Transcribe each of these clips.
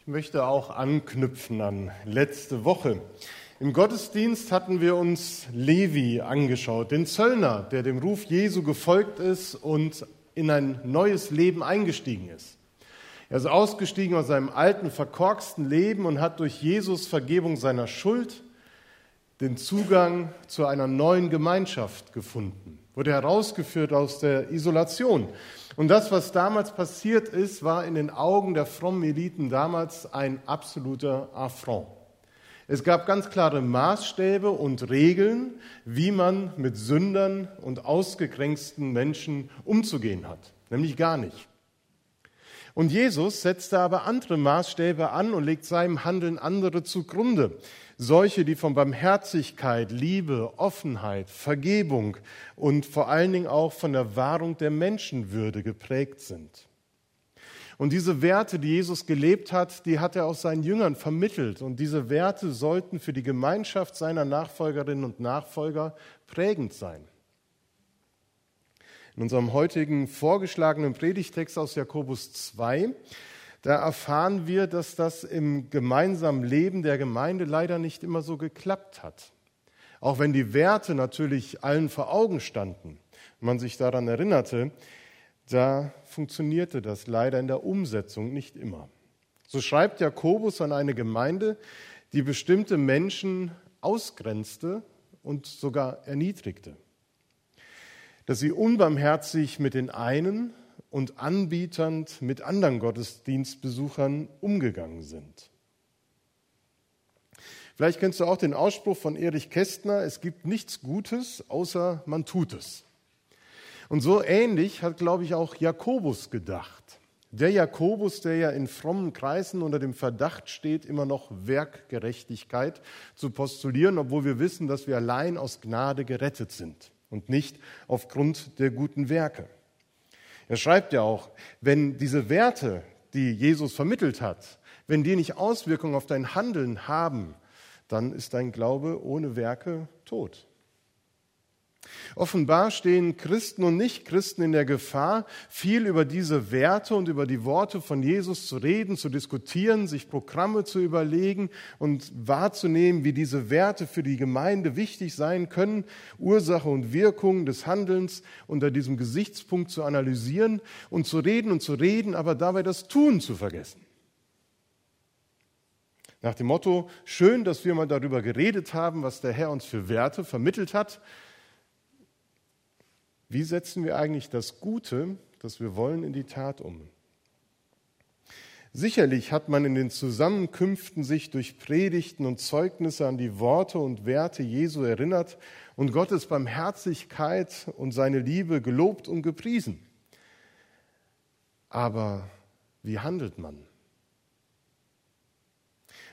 Ich möchte auch anknüpfen an letzte Woche. Im Gottesdienst hatten wir uns Levi angeschaut, den Zöllner, der dem Ruf Jesu gefolgt ist und in ein neues Leben eingestiegen ist. Er ist ausgestiegen aus seinem alten, verkorksten Leben und hat durch Jesus Vergebung seiner Schuld den Zugang zu einer neuen Gemeinschaft gefunden, wurde herausgeführt aus der Isolation. Und das, was damals passiert ist, war in den Augen der frommen Eliten damals ein absoluter Affront. Es gab ganz klare Maßstäbe und Regeln, wie man mit Sündern und ausgegrenzten Menschen umzugehen hat, nämlich gar nicht. Und Jesus setzte aber andere Maßstäbe an und legt seinem Handeln andere zugrunde. Solche, die von Barmherzigkeit, Liebe, Offenheit, Vergebung und vor allen Dingen auch von der Wahrung der Menschenwürde geprägt sind. Und diese Werte, die Jesus gelebt hat, die hat er auch seinen Jüngern vermittelt. Und diese Werte sollten für die Gemeinschaft seiner Nachfolgerinnen und Nachfolger prägend sein. In unserem heutigen vorgeschlagenen Predigtext aus Jakobus 2, da erfahren wir, dass das im gemeinsamen Leben der Gemeinde leider nicht immer so geklappt hat. Auch wenn die Werte natürlich allen vor Augen standen, man sich daran erinnerte, da funktionierte das leider in der Umsetzung nicht immer. So schreibt Jakobus an eine Gemeinde, die bestimmte Menschen ausgrenzte und sogar erniedrigte. Dass sie unbarmherzig mit den einen und anbieternd mit anderen Gottesdienstbesuchern umgegangen sind. Vielleicht kennst du auch den Ausspruch von Erich Kästner, es gibt nichts Gutes, außer man tut es. Und so ähnlich hat, glaube ich, auch Jakobus gedacht. Der Jakobus, der ja in frommen Kreisen unter dem Verdacht steht, immer noch Werkgerechtigkeit zu postulieren, obwohl wir wissen, dass wir allein aus Gnade gerettet sind und nicht aufgrund der guten Werke. Er schreibt ja auch, wenn diese Werte, die Jesus vermittelt hat, wenn die nicht Auswirkungen auf dein Handeln haben, dann ist dein Glaube ohne Werke tot. Offenbar stehen Christen und Nichtchristen in der Gefahr, viel über diese Werte und über die Worte von Jesus zu reden, zu diskutieren, sich Programme zu überlegen und wahrzunehmen, wie diese Werte für die Gemeinde wichtig sein können, Ursache und Wirkung des Handelns unter diesem Gesichtspunkt zu analysieren und zu reden und zu reden, aber dabei das Tun zu vergessen. Nach dem Motto, schön, dass wir mal darüber geredet haben, was der Herr uns für Werte vermittelt hat, wie setzen wir eigentlich das Gute, das wir wollen, in die Tat um? Sicherlich hat man in den Zusammenkünften sich durch Predigten und Zeugnisse an die Worte und Werte Jesu erinnert und Gottes Barmherzigkeit und seine Liebe gelobt und gepriesen. Aber wie handelt man?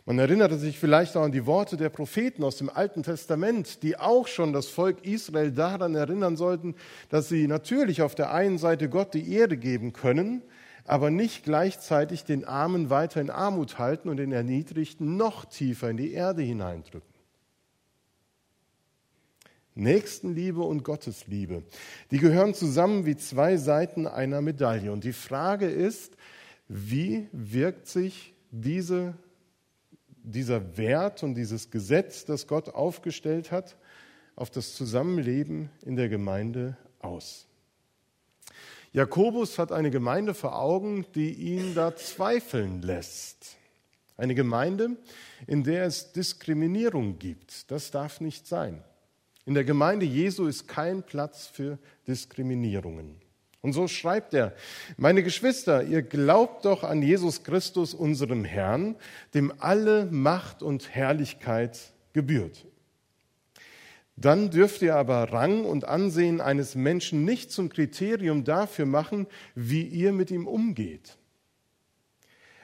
Man erinnerte sich vielleicht auch an die Worte der Propheten aus dem Alten Testament, die auch schon das Volk Israel daran erinnern sollten, dass sie natürlich auf der einen Seite Gott die Ehre geben können, aber nicht gleichzeitig den Armen weiter in Armut halten und den Erniedrigten noch tiefer in die Erde hineindrücken. Nächstenliebe und Gottesliebe, die gehören zusammen wie zwei Seiten einer Medaille. Und die Frage ist, wie wirkt sich diese dieser Wert und dieses Gesetz, das Gott aufgestellt hat, auf das Zusammenleben in der Gemeinde aus. Jakobus hat eine Gemeinde vor Augen, die ihn da zweifeln lässt. Eine Gemeinde, in der es Diskriminierung gibt. Das darf nicht sein. In der Gemeinde Jesu ist kein Platz für Diskriminierungen. Und so schreibt er, meine Geschwister, ihr glaubt doch an Jesus Christus, unserem Herrn, dem alle Macht und Herrlichkeit gebührt. Dann dürft ihr aber Rang und Ansehen eines Menschen nicht zum Kriterium dafür machen, wie ihr mit ihm umgeht.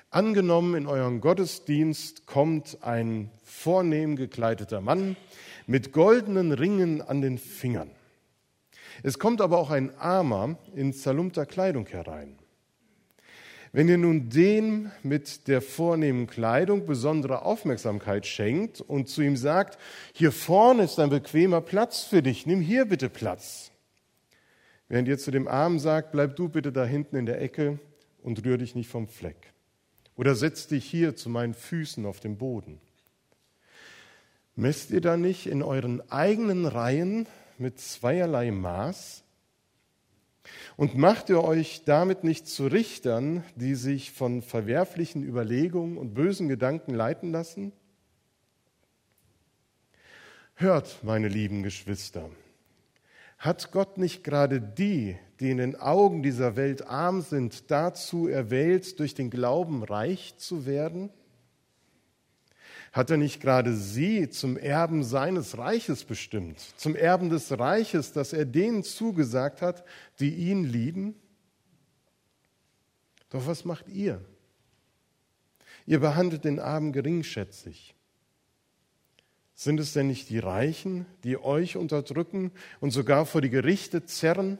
Angenommen, in euren Gottesdienst kommt ein vornehm gekleideter Mann mit goldenen Ringen an den Fingern. Es kommt aber auch ein Armer in zerlumpter Kleidung herein. Wenn ihr nun dem mit der vornehmen Kleidung besondere Aufmerksamkeit schenkt und zu ihm sagt, hier vorne ist ein bequemer Platz für dich, nimm hier bitte Platz. Während ihr zu dem Armen sagt, bleib du bitte da hinten in der Ecke und rühr dich nicht vom Fleck. Oder setz dich hier zu meinen Füßen auf dem Boden. Messt ihr da nicht in euren eigenen Reihen mit zweierlei Maß? Und macht ihr euch damit nicht zu Richtern, die sich von verwerflichen Überlegungen und bösen Gedanken leiten lassen? Hört, meine lieben Geschwister, hat Gott nicht gerade die, die in den Augen dieser Welt arm sind, dazu erwählt, durch den Glauben reich zu werden? Hat er nicht gerade sie zum Erben seines Reiches bestimmt, zum Erben des Reiches, das er denen zugesagt hat, die ihn lieben? Doch was macht ihr? Ihr behandelt den Armen geringschätzig. Sind es denn nicht die Reichen, die euch unterdrücken und sogar vor die Gerichte zerren?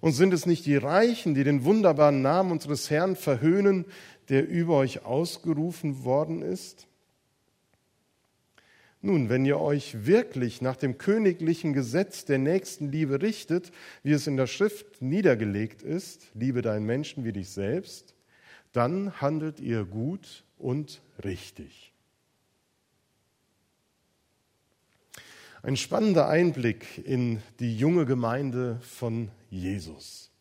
Und sind es nicht die Reichen, die den wunderbaren Namen unseres Herrn verhöhnen, der über euch ausgerufen worden ist? Nun, wenn ihr euch wirklich nach dem königlichen Gesetz der Nächstenliebe richtet, wie es in der Schrift niedergelegt ist, liebe deinen Menschen wie dich selbst, dann handelt ihr gut und richtig. Ein spannender Einblick in die junge Gemeinde von Jesus.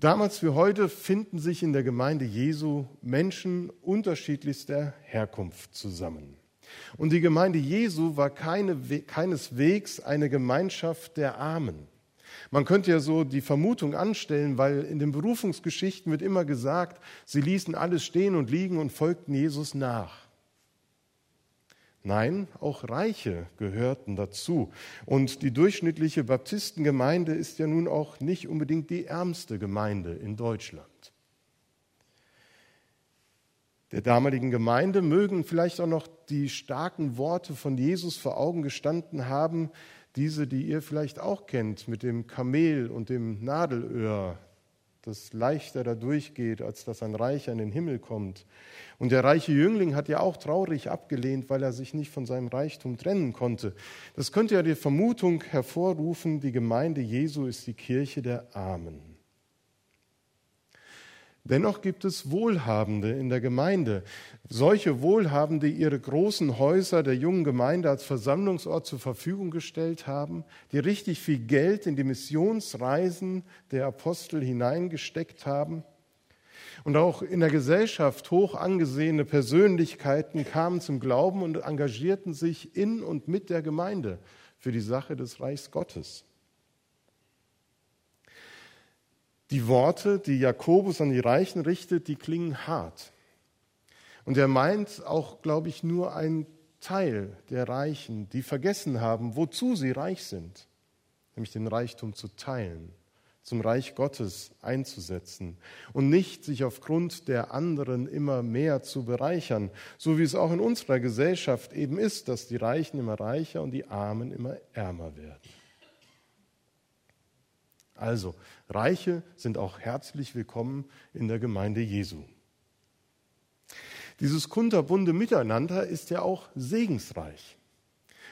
Damals wie heute finden sich in der Gemeinde Jesu Menschen unterschiedlichster Herkunft zusammen. Und die Gemeinde Jesu war keine, keineswegs eine Gemeinschaft der Armen. Man könnte ja so die Vermutung anstellen, weil in den Berufungsgeschichten wird immer gesagt, sie ließen alles stehen und liegen und folgten Jesus nach. Nein, auch Reiche gehörten dazu. Und die durchschnittliche Baptistengemeinde ist ja nun auch nicht unbedingt die ärmste Gemeinde in Deutschland der damaligen Gemeinde mögen vielleicht auch noch die starken Worte von Jesus vor Augen gestanden haben, diese, die ihr vielleicht auch kennt, mit dem Kamel und dem Nadelöhr, das leichter da durchgeht, als dass ein Reicher in den Himmel kommt. Und der reiche Jüngling hat ja auch traurig abgelehnt, weil er sich nicht von seinem Reichtum trennen konnte. Das könnte ja die Vermutung hervorrufen, die Gemeinde Jesu ist die Kirche der Armen. Dennoch gibt es Wohlhabende in der Gemeinde. Solche Wohlhabende, die ihre großen Häuser der jungen Gemeinde als Versammlungsort zur Verfügung gestellt haben, die richtig viel Geld in die Missionsreisen der Apostel hineingesteckt haben. Und auch in der Gesellschaft hoch angesehene Persönlichkeiten kamen zum Glauben und engagierten sich in und mit der Gemeinde für die Sache des Reichs Gottes. Die Worte, die Jakobus an die Reichen richtet, die klingen hart. Und er meint auch, glaube ich, nur ein Teil der Reichen, die vergessen haben, wozu sie reich sind, nämlich den Reichtum zu teilen, zum Reich Gottes einzusetzen und nicht sich aufgrund der anderen immer mehr zu bereichern, so wie es auch in unserer Gesellschaft eben ist, dass die Reichen immer reicher und die Armen immer ärmer werden. Also, Reiche sind auch herzlich willkommen in der Gemeinde Jesu. Dieses kunterbunde Miteinander ist ja auch segensreich.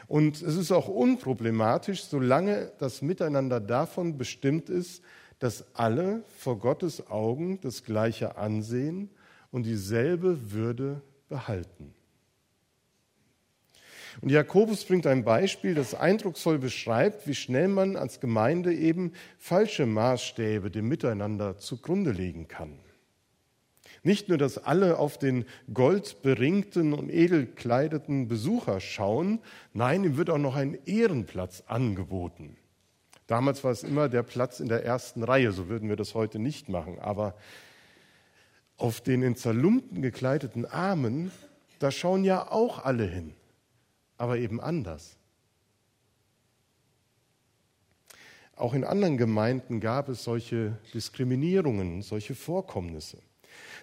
Und es ist auch unproblematisch, solange das Miteinander davon bestimmt ist, dass alle vor Gottes Augen das gleiche Ansehen und dieselbe Würde behalten. Und Jakobus bringt ein Beispiel, das eindrucksvoll beschreibt, wie schnell man als Gemeinde eben falsche Maßstäbe dem Miteinander zugrunde legen kann. Nicht nur, dass alle auf den goldberingten und edelkleideten Besucher schauen, nein, ihm wird auch noch ein Ehrenplatz angeboten. Damals war es immer der Platz in der ersten Reihe, so würden wir das heute nicht machen. Aber auf den in Zerlumpen gekleideten Armen, da schauen ja auch alle hin aber eben anders. Auch in anderen Gemeinden gab es solche Diskriminierungen, solche Vorkommnisse.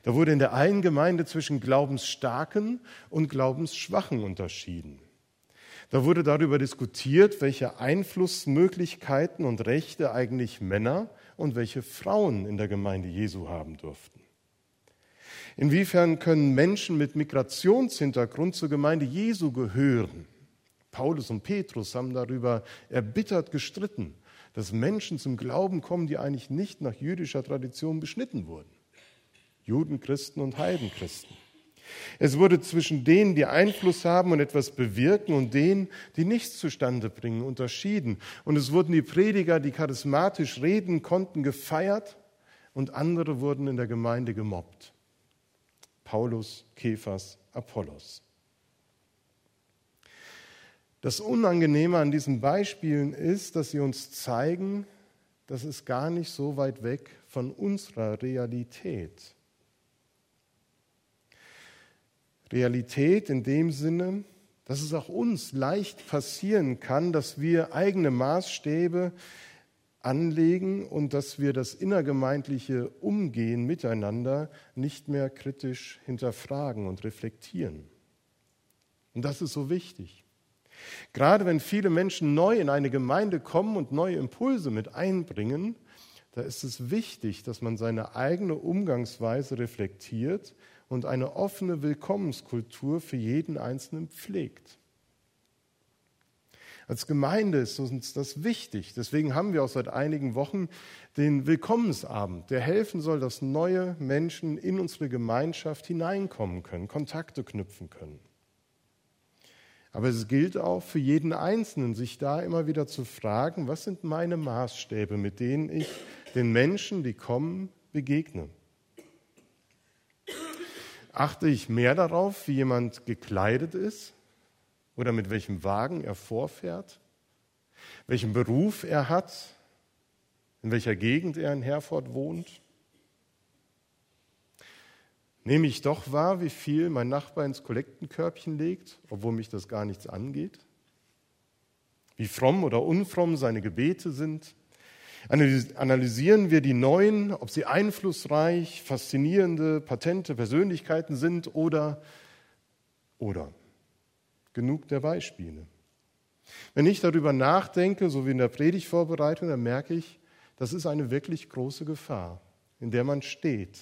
Da wurde in der einen Gemeinde zwischen Glaubensstarken und Glaubensschwachen unterschieden. Da wurde darüber diskutiert, welche Einflussmöglichkeiten und Rechte eigentlich Männer und welche Frauen in der Gemeinde Jesu haben durften. Inwiefern können Menschen mit Migrationshintergrund zur Gemeinde Jesu gehören? Paulus und Petrus haben darüber erbittert gestritten, dass Menschen zum Glauben kommen, die eigentlich nicht nach jüdischer Tradition beschnitten wurden. Juden, Christen und Heidenchristen. Es wurde zwischen denen, die Einfluss haben und etwas bewirken, und denen, die nichts zustande bringen, unterschieden. Und es wurden die Prediger, die charismatisch reden konnten, gefeiert, und andere wurden in der Gemeinde gemobbt. Paulus, Kephas, Apollos. Das Unangenehme an diesen Beispielen ist, dass sie uns zeigen, dass es gar nicht so weit weg von unserer Realität. Realität in dem Sinne, dass es auch uns leicht passieren kann, dass wir eigene Maßstäbe anlegen und dass wir das innergemeindliche Umgehen miteinander nicht mehr kritisch hinterfragen und reflektieren. Und das ist so wichtig. Gerade wenn viele Menschen neu in eine Gemeinde kommen und neue Impulse mit einbringen, da ist es wichtig, dass man seine eigene Umgangsweise reflektiert und eine offene Willkommenskultur für jeden Einzelnen pflegt. Als Gemeinde ist uns das wichtig. Deswegen haben wir auch seit einigen Wochen den Willkommensabend, der helfen soll, dass neue Menschen in unsere Gemeinschaft hineinkommen können, Kontakte knüpfen können. Aber es gilt auch für jeden Einzelnen, sich da immer wieder zu fragen, was sind meine Maßstäbe, mit denen ich den Menschen, die kommen, begegne. Achte ich mehr darauf, wie jemand gekleidet ist oder mit welchem Wagen er vorfährt, welchen Beruf er hat, in welcher Gegend er in Herford wohnt? Nehme ich doch wahr, wie viel mein Nachbar ins Kollektenkörbchen legt, obwohl mich das gar nichts angeht? Wie fromm oder unfromm seine Gebete sind? Analysieren wir die neuen, ob sie einflussreich, faszinierende, patente Persönlichkeiten sind oder, oder. Genug der Beispiele. Wenn ich darüber nachdenke, so wie in der Predigtvorbereitung, dann merke ich, das ist eine wirklich große Gefahr, in der man steht.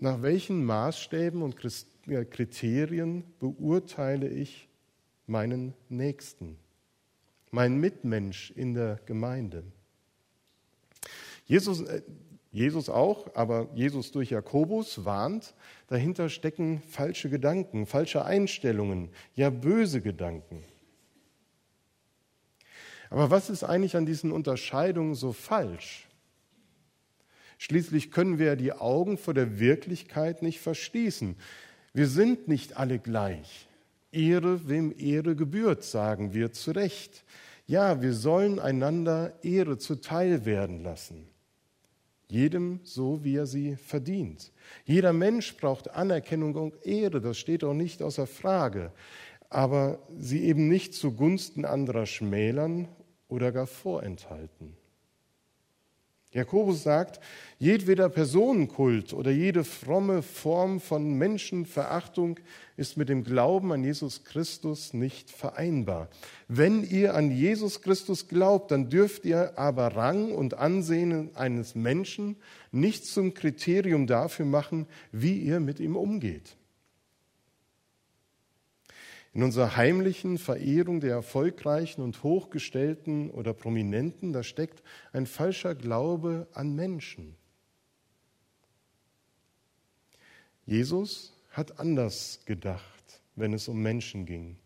Nach welchen Maßstäben und Kriterien beurteile ich meinen Nächsten, meinen Mitmensch in der Gemeinde? Jesus, äh, Jesus auch, aber Jesus durch Jakobus warnt, dahinter stecken falsche Gedanken, falsche Einstellungen, ja böse Gedanken. Aber was ist eigentlich an diesen Unterscheidungen so falsch? Schließlich können wir ja die Augen vor der Wirklichkeit nicht verschließen. Wir sind nicht alle gleich. Ehre, wem Ehre gebührt, sagen wir zu Recht. Ja, wir sollen einander Ehre zuteil werden lassen jedem so, wie er sie verdient. Jeder Mensch braucht Anerkennung und Ehre, das steht auch nicht außer Frage, aber sie eben nicht zugunsten anderer schmälern oder gar vorenthalten. Jakobus sagt, jedweder Personenkult oder jede fromme Form von Menschenverachtung ist mit dem Glauben an Jesus Christus nicht vereinbar. Wenn ihr an Jesus Christus glaubt, dann dürft ihr aber Rang und Ansehen eines Menschen nicht zum Kriterium dafür machen, wie ihr mit ihm umgeht. In unserer heimlichen Verehrung der Erfolgreichen und Hochgestellten oder Prominenten, da steckt ein falscher Glaube an Menschen. Jesus hat anders gedacht, wenn es um Menschen ging.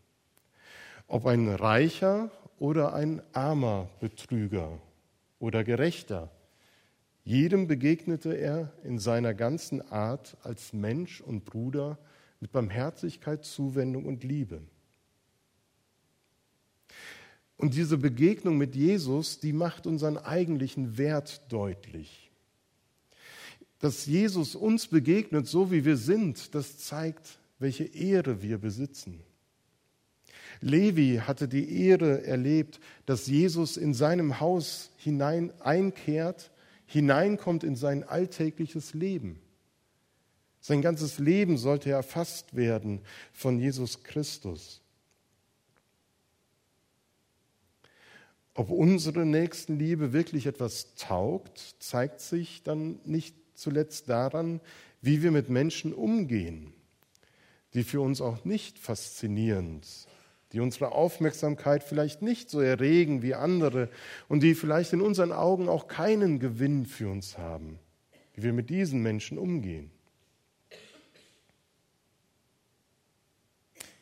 Ob ein reicher oder ein armer Betrüger oder Gerechter, jedem begegnete er in seiner ganzen Art als Mensch und Bruder mit Barmherzigkeit, Zuwendung und Liebe. Und diese Begegnung mit Jesus, die macht unseren eigentlichen Wert deutlich. Dass Jesus uns begegnet, so wie wir sind, das zeigt, welche Ehre wir besitzen. Levi hatte die Ehre erlebt, dass Jesus in seinem Haus hinein einkehrt, hineinkommt in sein alltägliches Leben. Sein ganzes Leben sollte erfasst werden von Jesus Christus. Ob unsere Nächstenliebe wirklich etwas taugt, zeigt sich dann nicht zuletzt daran, wie wir mit Menschen umgehen, die für uns auch nicht faszinierend, die unsere Aufmerksamkeit vielleicht nicht so erregen wie andere und die vielleicht in unseren Augen auch keinen Gewinn für uns haben. wie wir mit diesen Menschen umgehen.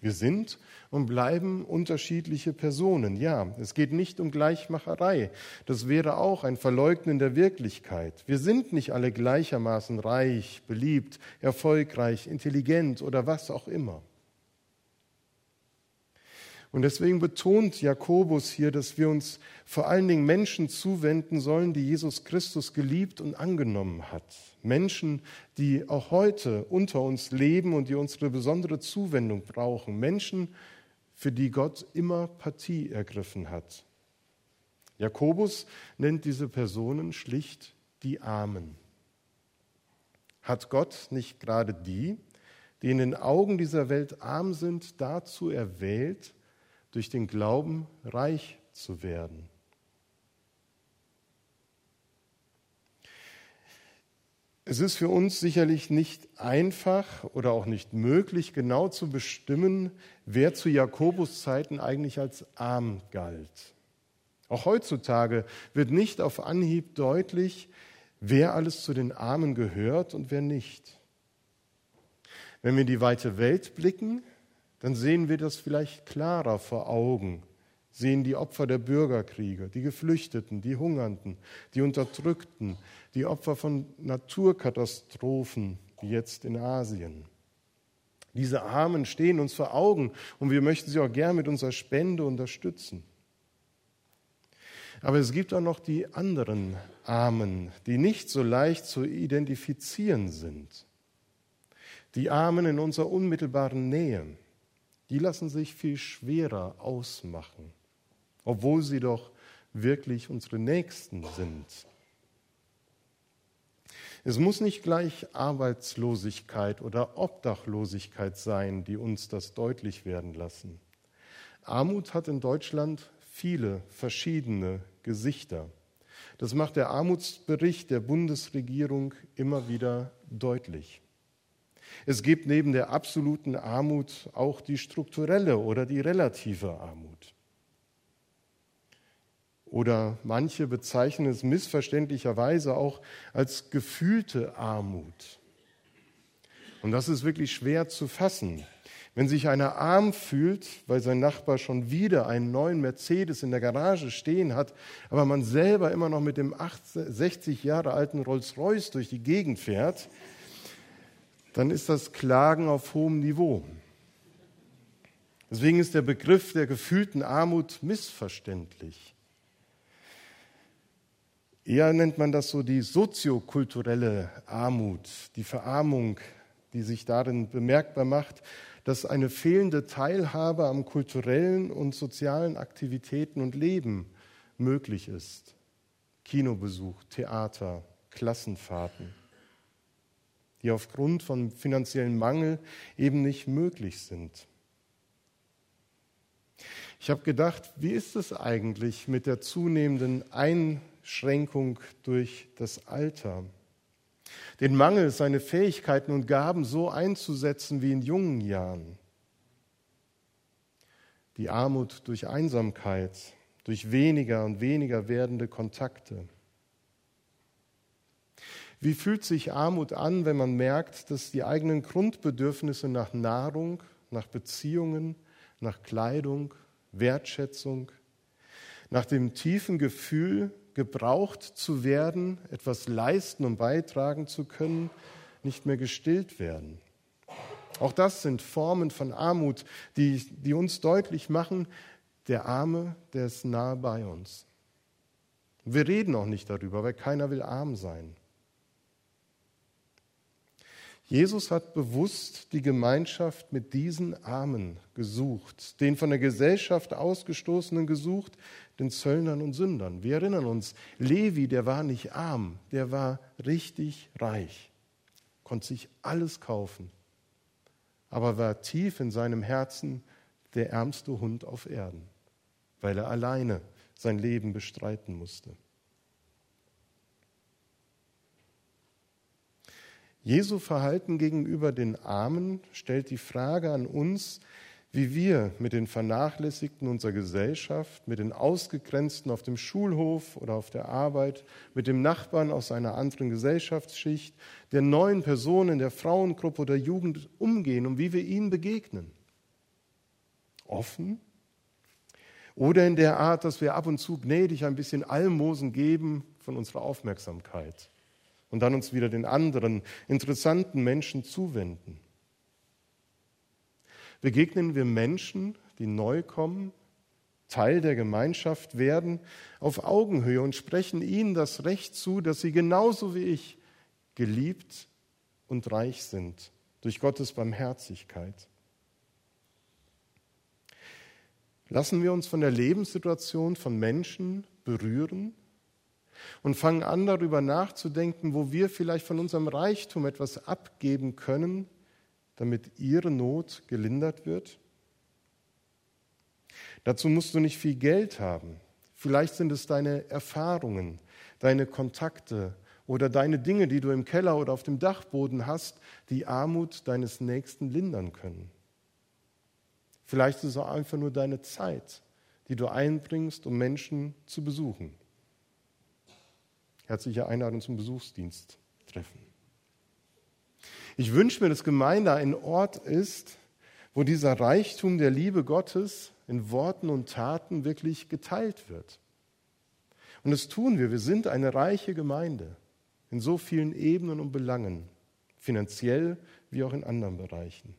Wir sind und bleiben unterschiedliche Personen. Ja, es geht nicht um Gleichmacherei. Das wäre auch ein Verleugnen der Wirklichkeit. Wir sind nicht alle gleichermaßen reich, beliebt, erfolgreich, intelligent oder was auch immer. Und deswegen betont Jakobus hier, dass wir uns vor allen Dingen Menschen zuwenden sollen, die Jesus Christus geliebt und angenommen hat. Menschen, die auch heute unter uns leben und die unsere besondere Zuwendung brauchen. Menschen, für die Gott immer Partie ergriffen hat. Jakobus nennt diese Personen schlicht die Armen. Hat Gott nicht gerade die, die in den Augen dieser Welt arm sind, dazu erwählt, durch den Glauben reich zu werden. Es ist für uns sicherlich nicht einfach oder auch nicht möglich, genau zu bestimmen, wer zu Jakobus Zeiten eigentlich als arm galt. Auch heutzutage wird nicht auf Anhieb deutlich, wer alles zu den Armen gehört und wer nicht. Wenn wir in die weite Welt blicken, dann sehen wir das vielleicht klarer vor Augen, sehen die Opfer der Bürgerkriege, die Geflüchteten, die Hungernden, die Unterdrückten, die Opfer von Naturkatastrophen, wie jetzt in Asien. Diese Armen stehen uns vor Augen und wir möchten sie auch gern mit unserer Spende unterstützen. Aber es gibt auch noch die anderen Armen, die nicht so leicht zu identifizieren sind. Die Armen in unserer unmittelbaren Nähe die lassen sich viel schwerer ausmachen, obwohl sie doch wirklich unsere Nächsten sind. Es muss nicht gleich Arbeitslosigkeit oder Obdachlosigkeit sein, die uns das deutlich werden lassen. Armut hat in Deutschland viele verschiedene Gesichter. Das macht der Armutsbericht der Bundesregierung immer wieder deutlich. Es gibt neben der absoluten Armut auch die strukturelle oder die relative Armut. Oder manche bezeichnen es missverständlicherweise auch als gefühlte Armut. Und das ist wirklich schwer zu fassen. Wenn sich einer arm fühlt, weil sein Nachbar schon wieder einen neuen Mercedes in der Garage stehen hat, aber man selber immer noch mit dem 60 Jahre alten Rolls-Royce durch die Gegend fährt, dann ist das Klagen auf hohem Niveau. Deswegen ist der Begriff der gefühlten Armut missverständlich. Eher nennt man das so die soziokulturelle Armut, die Verarmung, die sich darin bemerkbar macht, dass eine fehlende Teilhabe am kulturellen und sozialen Aktivitäten und Leben möglich ist. Kinobesuch, Theater, Klassenfahrten die aufgrund von finanziellen Mangel eben nicht möglich sind. Ich habe gedacht, wie ist es eigentlich mit der zunehmenden Einschränkung durch das Alter? Den Mangel, seine Fähigkeiten und Gaben so einzusetzen wie in jungen Jahren. Die Armut durch Einsamkeit, durch weniger und weniger werdende Kontakte. Wie fühlt sich Armut an, wenn man merkt, dass die eigenen Grundbedürfnisse nach Nahrung, nach Beziehungen, nach Kleidung, Wertschätzung, nach dem tiefen Gefühl, gebraucht zu werden, etwas leisten und beitragen zu können, nicht mehr gestillt werden. Auch das sind Formen von Armut, die, die uns deutlich machen, der Arme, der ist nahe bei uns. Wir reden auch nicht darüber, weil keiner will arm sein. Jesus hat bewusst die Gemeinschaft mit diesen Armen gesucht, den von der Gesellschaft ausgestoßenen gesucht, den Zöllnern und Sündern. Wir erinnern uns, Levi, der war nicht arm, der war richtig reich, konnte sich alles kaufen, aber war tief in seinem Herzen der ärmste Hund auf Erden, weil er alleine sein Leben bestreiten musste. Jesu Verhalten gegenüber den Armen stellt die Frage an uns, wie wir mit den Vernachlässigten unserer Gesellschaft, mit den Ausgegrenzten auf dem Schulhof oder auf der Arbeit, mit dem Nachbarn aus einer anderen Gesellschaftsschicht, der neuen Personen der Frauengruppe oder Jugend umgehen und wie wir ihnen begegnen. Offen? Oder in der Art, dass wir ab und zu gnädig ein bisschen Almosen geben von unserer Aufmerksamkeit und dann uns wieder den anderen interessanten Menschen zuwenden begegnen wir Menschen, die neu kommen, Teil der Gemeinschaft werden, auf Augenhöhe und sprechen ihnen das Recht zu, dass sie genauso wie ich geliebt und reich sind durch Gottes Barmherzigkeit. Lassen wir uns von der Lebenssituation von Menschen berühren und fangen an darüber nachzudenken, wo wir vielleicht von unserem Reichtum etwas abgeben können, damit ihre Not gelindert wird? Dazu musst du nicht viel Geld haben. Vielleicht sind es deine Erfahrungen, deine Kontakte oder deine Dinge, die du im Keller oder auf dem Dachboden hast, die Armut deines Nächsten lindern können. Vielleicht ist es auch einfach nur deine Zeit, die du einbringst, um Menschen zu besuchen. Herzliche Einladung zum Besuchsdienst treffen. Ich wünsche mir, dass Gemeinde ein Ort ist, wo dieser Reichtum der Liebe Gottes in Worten und Taten wirklich geteilt wird. Und das tun wir. Wir sind eine reiche Gemeinde in so vielen Ebenen und Belangen, finanziell wie auch in anderen Bereichen.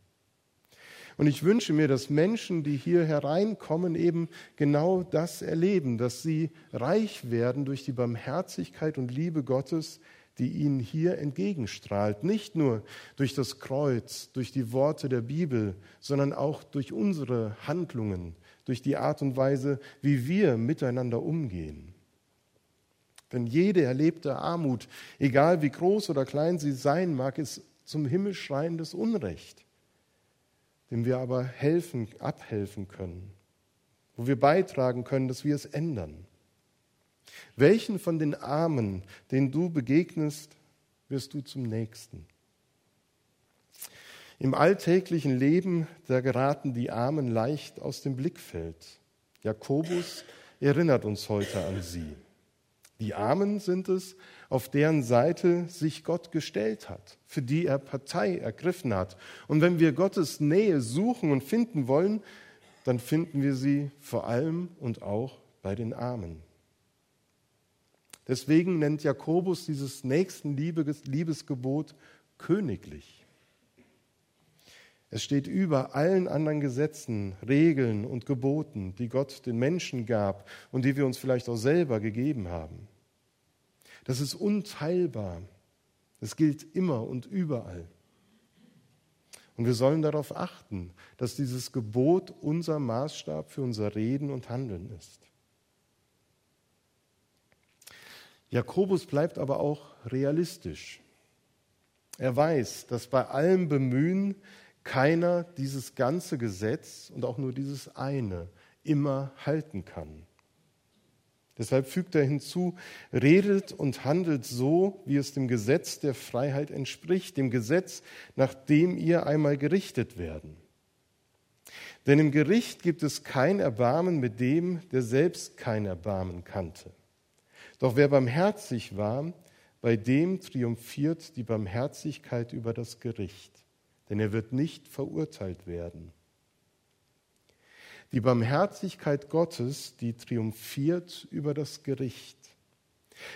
Und ich wünsche mir, dass Menschen, die hier hereinkommen, eben genau das erleben, dass sie reich werden durch die Barmherzigkeit und Liebe Gottes, die ihnen hier entgegenstrahlt. Nicht nur durch das Kreuz, durch die Worte der Bibel, sondern auch durch unsere Handlungen, durch die Art und Weise, wie wir miteinander umgehen. Denn jede erlebte Armut, egal wie groß oder klein sie sein mag, ist zum Himmel schreiendes Unrecht, dem wir aber helfen, abhelfen können, wo wir beitragen können, dass wir es ändern. Welchen von den Armen, denen du begegnest, wirst du zum Nächsten? Im alltäglichen Leben, da geraten die Armen leicht aus dem Blickfeld. Jakobus erinnert uns heute an sie. Die Armen sind es, auf deren Seite sich Gott gestellt hat, für die er Partei ergriffen hat. Und wenn wir Gottes Nähe suchen und finden wollen, dann finden wir sie vor allem und auch bei den Armen. Deswegen nennt Jakobus dieses nächsten Liebesgebot königlich. Es steht über allen anderen Gesetzen, Regeln und Geboten, die Gott den Menschen gab und die wir uns vielleicht auch selber gegeben haben. Das ist unteilbar. Es gilt immer und überall. Und wir sollen darauf achten, dass dieses Gebot unser Maßstab für unser Reden und Handeln ist. Jakobus bleibt aber auch realistisch. Er weiß, dass bei allem Bemühen keiner dieses ganze Gesetz und auch nur dieses eine immer halten kann. Deshalb fügt er hinzu, redet und handelt so, wie es dem Gesetz der Freiheit entspricht, dem Gesetz, nach dem ihr einmal gerichtet werden. Denn im Gericht gibt es kein Erbarmen mit dem, der selbst kein Erbarmen kannte. Doch wer barmherzig war, bei dem triumphiert die Barmherzigkeit über das Gericht, denn er wird nicht verurteilt werden. Die Barmherzigkeit Gottes, die triumphiert über das Gericht.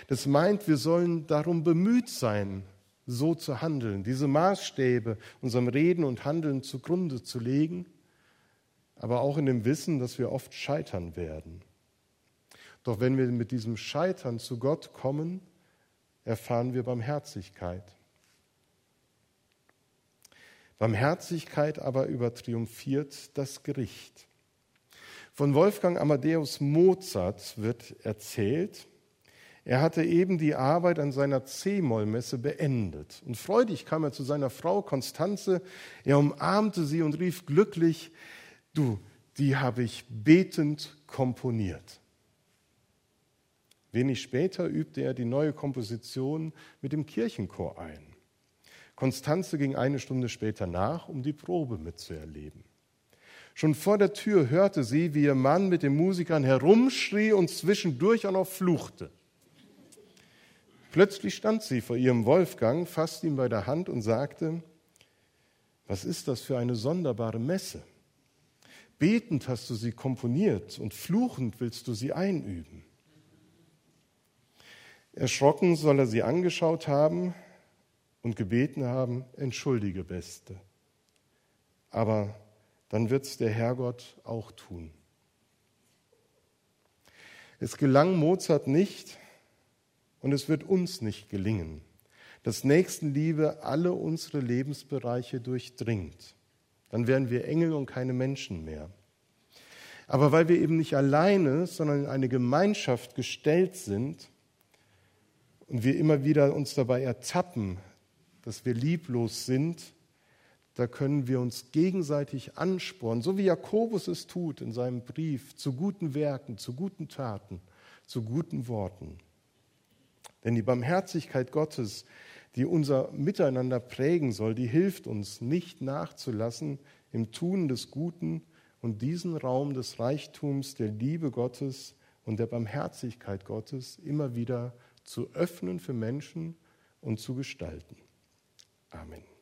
Das meint, wir sollen darum bemüht sein, so zu handeln, diese Maßstäbe unserem Reden und Handeln zugrunde zu legen, aber auch in dem Wissen, dass wir oft scheitern werden. Doch wenn wir mit diesem Scheitern zu Gott kommen, erfahren wir Barmherzigkeit. Barmherzigkeit aber übertriumphiert das Gericht. Von Wolfgang Amadeus Mozart wird erzählt, er hatte eben die Arbeit an seiner C-Moll-Messe beendet. Und freudig kam er zu seiner Frau Konstanze. Er umarmte sie und rief glücklich, du, die habe ich betend komponiert. Wenig später übte er die neue Komposition mit dem Kirchenchor ein. Konstanze ging eine Stunde später nach, um die Probe mitzuerleben. Schon vor der Tür hörte sie, wie ihr Mann mit den Musikern herumschrie und zwischendurch auch noch fluchte. Plötzlich stand sie vor ihrem Wolfgang, fasste ihn bei der Hand und sagte, was ist das für eine sonderbare Messe? Betend hast du sie komponiert und fluchend willst du sie einüben. Erschrocken soll er sie angeschaut haben und gebeten haben, entschuldige Beste. Aber dann wird es der Herrgott auch tun. Es gelang Mozart nicht und es wird uns nicht gelingen, dass Nächstenliebe alle unsere Lebensbereiche durchdringt. Dann wären wir Engel und keine Menschen mehr. Aber weil wir eben nicht alleine, sondern in eine Gemeinschaft gestellt sind und wir immer wieder uns dabei ertappen, dass wir lieblos sind, da können wir uns gegenseitig anspornen, so wie Jakobus es tut in seinem Brief, zu guten Werken, zu guten Taten, zu guten Worten. Denn die Barmherzigkeit Gottes, die unser Miteinander prägen soll, die hilft uns nicht nachzulassen im Tun des Guten und diesen Raum des Reichtums der Liebe Gottes und der Barmherzigkeit Gottes immer wieder zu öffnen für Menschen und zu gestalten. Amen.